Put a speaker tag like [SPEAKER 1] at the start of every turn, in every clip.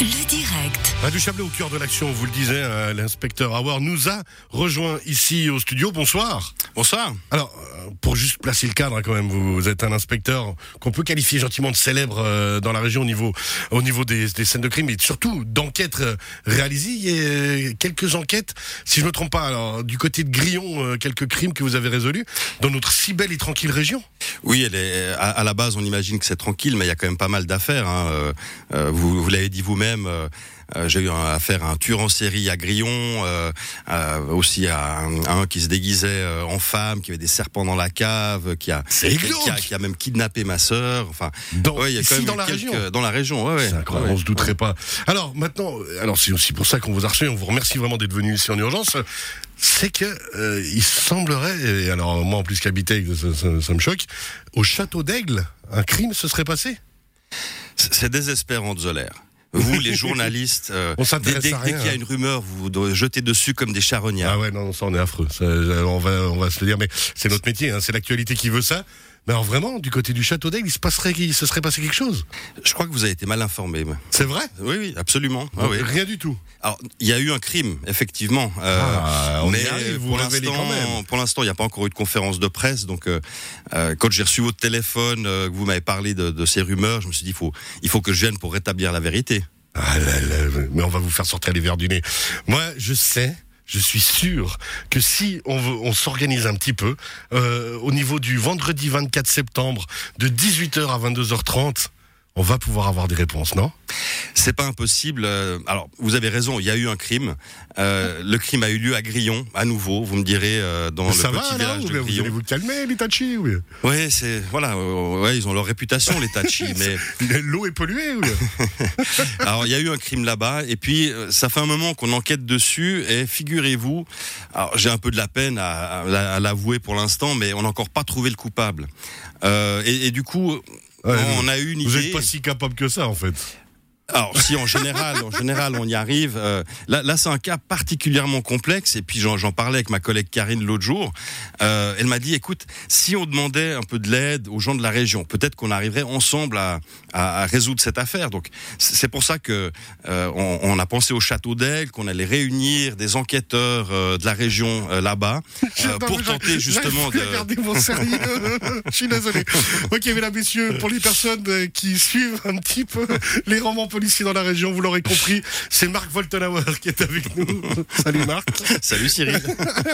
[SPEAKER 1] Le direct.
[SPEAKER 2] du Chablais au cœur de l'action, vous le disiez, hein, l'inspecteur Hauer nous a rejoint ici au studio. Bonsoir.
[SPEAKER 3] Bonsoir.
[SPEAKER 2] Alors, euh, pour juste placer le cadre hein, quand même, vous êtes un inspecteur qu'on peut qualifier gentiment de célèbre euh, dans la région au niveau, au niveau des, des scènes de crime et surtout d'enquêtes euh, réalisées. Il y a quelques enquêtes, si je me trompe pas, alors du côté de Grillon, quelques crimes que vous avez résolus dans notre si belle et tranquille région.
[SPEAKER 3] Oui, elle est à, à la base, on imagine que c'est tranquille, mais il y a quand même pas mal d'affaires. Hein. Vous, vous l'avez dit vous-même. euh, j'ai eu un- affaire à un tueur en série à Grillon, euh, euh, aussi à un, à un qui se déguisait en femme, qui avait des serpents dans la cave, qui a, qui, a, qui a même kidnappé ma sœur. Enfin,
[SPEAKER 2] Dans-
[SPEAKER 3] ouais, il y a
[SPEAKER 2] ici
[SPEAKER 3] quand même
[SPEAKER 2] dans la
[SPEAKER 3] quelques-
[SPEAKER 2] région.
[SPEAKER 3] Dans la région, ouais, ouais.
[SPEAKER 2] C'est incroyable,
[SPEAKER 3] Ouais,
[SPEAKER 2] on se douterait pas. Alors maintenant, alors c'est aussi pour ça qu'on vous a reçu, on vous remercie vraiment d'être venu ici en urgence. C'est que euh, il semblerait, et alors moi en plus qu'habiter, ça, ça- ça me choque, au château d'Aigle, un crime se serait passé?
[SPEAKER 3] C'est désespérant, Zoller. Vous, les journalistes, euh,
[SPEAKER 2] On
[SPEAKER 3] dès, qu'il y a
[SPEAKER 2] hein.
[SPEAKER 3] une rumeur, vous vous jetez dessus comme des charognards.
[SPEAKER 2] Ah ouais, non, ça on est affreux. Ça, on va, on va se le dire, mais c'est notre métier, hein, c'est l'actualité qui veut ça. Mais alors vraiment, du côté du château d'Aigle, il se passerait, il se serait passé quelque chose.
[SPEAKER 3] Je crois que vous avez été mal informé.
[SPEAKER 2] C'est vrai?
[SPEAKER 3] Oui, oui, absolument. Ah oui.
[SPEAKER 2] Rien du tout.
[SPEAKER 3] Alors, il y a eu un crime, effectivement. euh,
[SPEAKER 2] Ah, on arrive, vous
[SPEAKER 3] pour l'instant, il n'y a pas encore eu de conférence de presse. Donc, euh, euh, quand j'ai reçu votre téléphone, que vous m'avez parlé de, de ces rumeurs, je me suis dit, il faut, il faut que je vienne pour rétablir la vérité.
[SPEAKER 2] Ah là là, mais on va vous faire sortir les verres du nez. Moi, je sais, je suis sûr que si on, on s'organise un petit peu, euh, au niveau du vendredi 24 septembre, de 18h à 22h30, on va pouvoir avoir des réponses, non?
[SPEAKER 3] C'est pas impossible. euh, alors, vous avez raison, il y a eu un crime. Euh, le crime a eu lieu à Grillon, à nouveau. Vous me direz euh, dans
[SPEAKER 2] Ça
[SPEAKER 3] le
[SPEAKER 2] va,
[SPEAKER 3] petit
[SPEAKER 2] là
[SPEAKER 3] village de
[SPEAKER 2] Vous allez vous calmer, les tachis oui.
[SPEAKER 3] Ouais, c'est voilà, euh, ouais, ils ont leur réputation les Tachis, mais
[SPEAKER 2] L'eau est polluée oui.
[SPEAKER 3] Alors il y a eu un crime là-bas et puis euh, ça fait un moment qu'on enquête dessus et figurez-vous, alors j'ai un peu de la peine à, à- à l'avouer pour l'instant, mais on n'a encore pas trouvé le coupable. Euh, et, et du coup,
[SPEAKER 2] Ouais,
[SPEAKER 3] on a eu une
[SPEAKER 2] Vous
[SPEAKER 3] idée.
[SPEAKER 2] n'êtes pas si capable que ça, en fait.
[SPEAKER 3] Alors si en général, en général on y arrive. euh, là, là c'est un cas particulièrement complexe et puis j'en parlais avec ma collègue Karine l'autre jour. Euh, elle m'a dit, écoute, si on demandait un peu de l'aide aux gens de la région, peut-être qu'on arriverait ensemble à, à, à résoudre cette affaire. Donc c'est pour ça que euh, on, on a pensé au château d'Aigle, qu'on allait réunir des enquêteurs de la région là-bas pour tenter justement de.
[SPEAKER 2] Regardez mon sérieux. Je suis désolé. Ok, mesdames, messieurs, pour les personnes qui suivent un petit peu les romans policiers dans la région, vous l'aurez compris, c'est Marc Voltenauer qui est avec nous. Salut Marc.
[SPEAKER 3] Salut Cyril.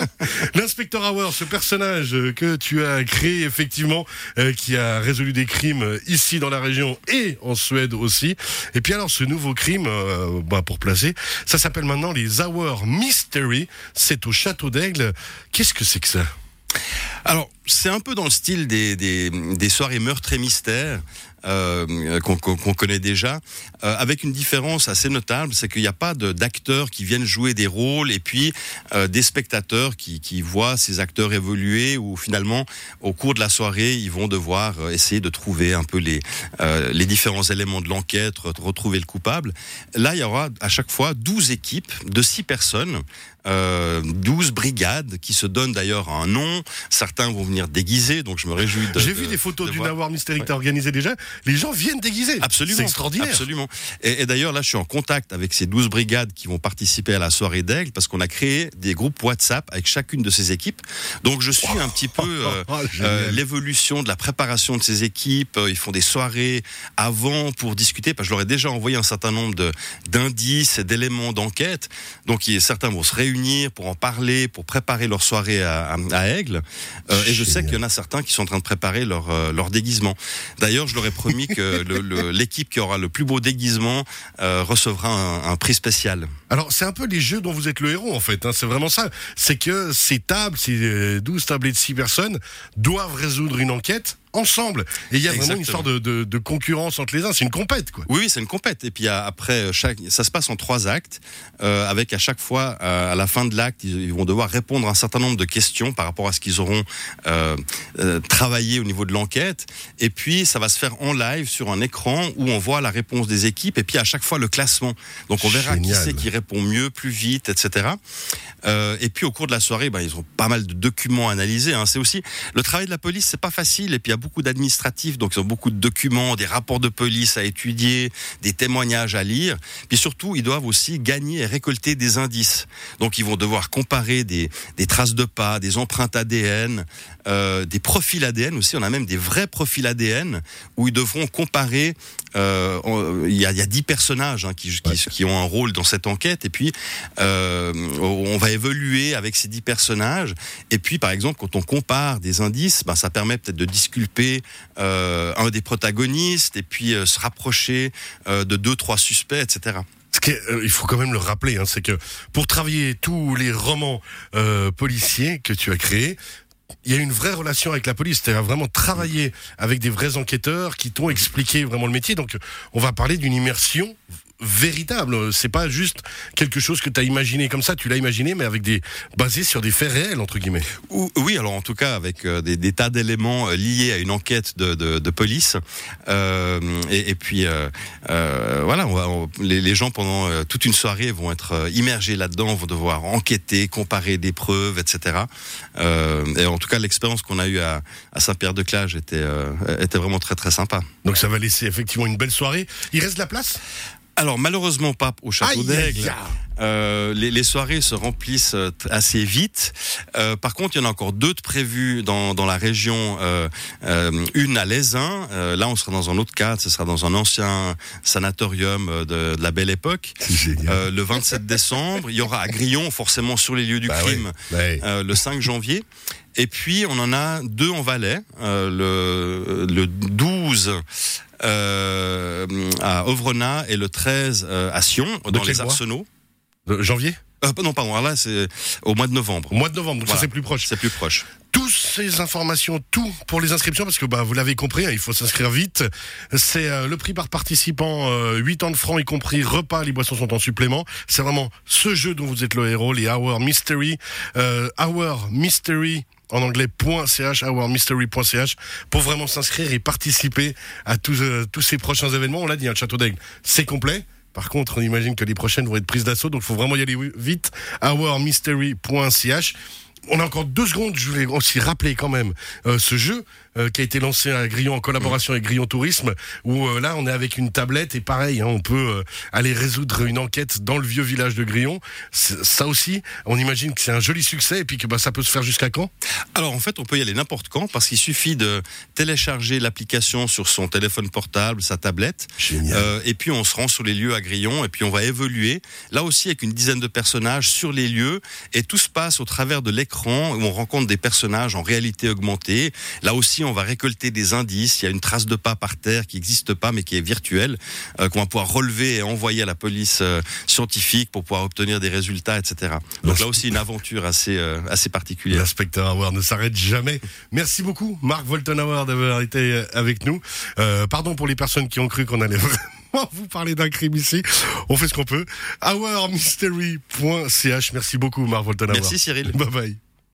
[SPEAKER 2] L'inspecteur Hauer, ce personnage que tu as créé effectivement, euh, qui a résolu des crimes ici dans la région et en Suède aussi. Et puis alors ce nouveau crime, euh, bah, pour placer, ça s'appelle maintenant les Hauer Mystery. C'est au Château d'Aigle. Qu'est-ce que c'est que ça?
[SPEAKER 3] Alors, c'est un peu dans le style des, des, soirées meurtres et mystères euh, qu'on connaît déjà, euh, avec une différence assez notable, c'est qu'il n'y a pas d'acteurs qui viennent jouer des rôles et puis euh, des spectateurs qui, voient ces acteurs évoluer ou finalement, au cours de la soirée, ils vont devoir essayer de trouver un peu les, les différents éléments de l'enquête, re- retrouver le coupable. Là, il y aura à chaque fois 12 équipes de 6 personnes euh, 12 brigades qui se donnent d'ailleurs un nom. Certains vont venir déguisés, donc je me réjouis de.
[SPEAKER 2] J'ai
[SPEAKER 3] de-
[SPEAKER 2] vu des photos
[SPEAKER 3] de
[SPEAKER 2] d'une
[SPEAKER 3] voir.
[SPEAKER 2] Mystery que tu as organisé déjà. Les gens viennent déguisés.
[SPEAKER 3] Absolument.
[SPEAKER 2] C'est extraordinaire.
[SPEAKER 3] Absolument. Et, et d'ailleurs, là, je suis en contact avec ces 12 brigades qui vont participer à la soirée d'Aigle parce qu'on a créé des groupes WhatsApp avec chacune de ces équipes. Donc, je suis un petit peu euh,
[SPEAKER 2] Oh, génial.
[SPEAKER 3] euh, l'évolution de la préparation de ces équipes. Euh, Ils font des soirées avant pour discuter. Parce que je leur ai déjà envoyé un certain nombre de- d'indices et d'éléments d'enquête. Donc, certains vont se réunir pour en parler, pour préparer leur soirée à, à- à Aigle. Euh, et je sais qu'il y en a certains qui sont en train de préparer leur, euh, leur déguisement. D'ailleurs, je leur ai promis que l'équipe qui aura le plus beau déguisement euh, recevra un, un prix spécial.
[SPEAKER 2] Alors, c'est un peu les jeux dont vous êtes le héros, en fait. hein. C'est vraiment ça. C'est que ces tables, ces euh, 12 tablés de 6 personnes, doivent résoudre une enquête ensemble. Et il y a vraiment une histoire de, de- de concurrence entre les uns. C'est une compète, quoi.
[SPEAKER 3] Oui, c'est une compète. Et puis après, euh, chaque, ça se passe en trois actes, euh, avec à chaque fois, euh, à la fin de l'acte, ils, vont devoir répondre à un certain nombre de questions par rapport à ce qu'ils auront euh, travaillé au niveau de l'enquête. Et puis, ça va se faire en live sur un écran où on voit la réponse des équipes et puis à chaque fois le classement. Donc on verra
[SPEAKER 2] Génial.
[SPEAKER 3] qui c'est qui répond mieux, plus vite, etc. Et puis au cours de la soirée, ben, ils ont pas mal de documents à analyser. Hein. C'est aussi le travail de la police, c'est pas facile. Et puis il y a beaucoup d'administratifs, donc ils ont beaucoup de documents, des rapports de police à étudier, des témoignages à lire. Puis surtout, ils doivent aussi gagner et récolter des indices. Donc ils vont devoir comparer des, des traces de pas, des empreintes ADN, euh, des profils ADN aussi. On a même des vrais profils ADN où ils devront comparer. Euh, il y, a, il y a dix personnages hein, qui, qui, qui, ont un rôle dans cette enquête, et puis euh, on va évoluer avec ces dix personnages. Et puis, par exemple, quand on compare des indices, ben, ça permet peut-être de disculper euh, un des protagonistes, et puis se rapprocher de deux, trois suspects, etc.
[SPEAKER 2] Ce qui est, euh, il faut quand même le rappeler, hein, c'est que pour travailler tous les romans euh, policiers que tu as créés, il y a une vraie relation avec la police. As vraiment travaillé avec des vrais enquêteurs qui t'ont expliqué vraiment le métier. Donc, on va parler d'une immersion véritable. C'est pas juste quelque chose que tu as imaginé comme ça, tu l'as imaginé, mais avec des basé sur des faits réels entre guillemets.
[SPEAKER 3] Oui, alors en tout cas avec euh, des, des, tas d'éléments euh, liés à une enquête de, de, de police. Euh, et, et, puis euh, euh, voilà, on va, on, les, les, gens pendant toute une soirée vont être immergés là-dedans, vont devoir enquêter, comparer des preuves, etc. et en tout cas, l'expérience qu'on a eue à, à Saint-Pierre-de-Clage était, était vraiment très très sympa.
[SPEAKER 2] Donc ça va laisser effectivement une belle soirée. Il reste de la place?
[SPEAKER 3] Alors malheureusement pas au château d'Aigle. Euh, les, les, soirées se remplissent euh, assez vite. Euh, par contre, il y en a encore deux de prévues dans, dans la région. Euh, une à Lézin. là, on sera dans un autre cadre. Ce sera dans un ancien sanatorium de, de la Belle Époque. le 27 décembre. Il y aura à Grillon, forcément sur les lieux du
[SPEAKER 2] bah
[SPEAKER 3] crime, bah le 5 janvier. Et puis, on en a deux en Valais. le, le 12 euh, à Ovrona et le 13 euh, à Sion, dans les Arsenaux.
[SPEAKER 2] Janvier
[SPEAKER 3] euh, Non, pardon, alors là c'est au mois de novembre.
[SPEAKER 2] Au mois de novembre, donc
[SPEAKER 3] voilà.
[SPEAKER 2] ça c'est plus proche.
[SPEAKER 3] C'est plus proche.
[SPEAKER 2] Toutes ces informations, tout pour les inscriptions, parce que bah, vous l'avez compris, hein, il faut s'inscrire vite. C'est euh, le prix par participant, euh, 8 ans de francs y compris, repas, les boissons sont en supplément. C'est vraiment ce jeu dont vous êtes le héros, les Hour Mystery. Hour Mystery en anglais .ch hourmystery.ch pour vraiment s'inscrire et participer à tous, euh, tous ces prochains événements. On l'a dit, un hein, château d'aigle, c'est complet. Par contre, on imagine que les prochaines vont être prises d'assaut, donc il faut vraiment y aller vite. hourmystery.ch on a encore deux secondes, je voulais aussi rappeler quand même euh, ce jeu qui a été lancé à Grillon en collaboration avec Grillon Tourisme, où euh, là on est avec une tablette et pareil, hein, on peut aller résoudre une enquête dans le vieux village de Grillon. Ça aussi, on imagine que c'est un joli succès et puis que bah, ça peut se faire jusqu'à quand?
[SPEAKER 3] Alors en fait, on peut y aller n'importe quand parce qu'il suffit de télécharger l'application sur son téléphone portable, sa tablette, et puis on se rend sur les lieux à Grillon et puis on va évoluer. Là aussi avec une dizaine de personnages sur les lieux et tout se passe au travers de l'écran où on rencontre des personnages en réalité augmentée. Là aussi, on va récolter des indices. Il y a une trace de pas par terre qui n'existe pas mais qui est virtuelle, euh, qu'on va pouvoir relever et envoyer à la police euh, scientifique pour pouvoir obtenir des résultats, etc. Donc là aussi, une aventure assez, euh, assez particulière.
[SPEAKER 2] L'inspecteur Howard ne s'arrête jamais. Merci beaucoup, Marc Voltenauer, d'avoir été avec nous. Pardon pour les personnes qui ont cru qu'on allait vraiment vous parler d'un crime ici. On fait ce qu'on peut. hourmystery.ch. Merci beaucoup, Marc Voltenauer.
[SPEAKER 3] Merci Cyril.
[SPEAKER 2] Bye bye.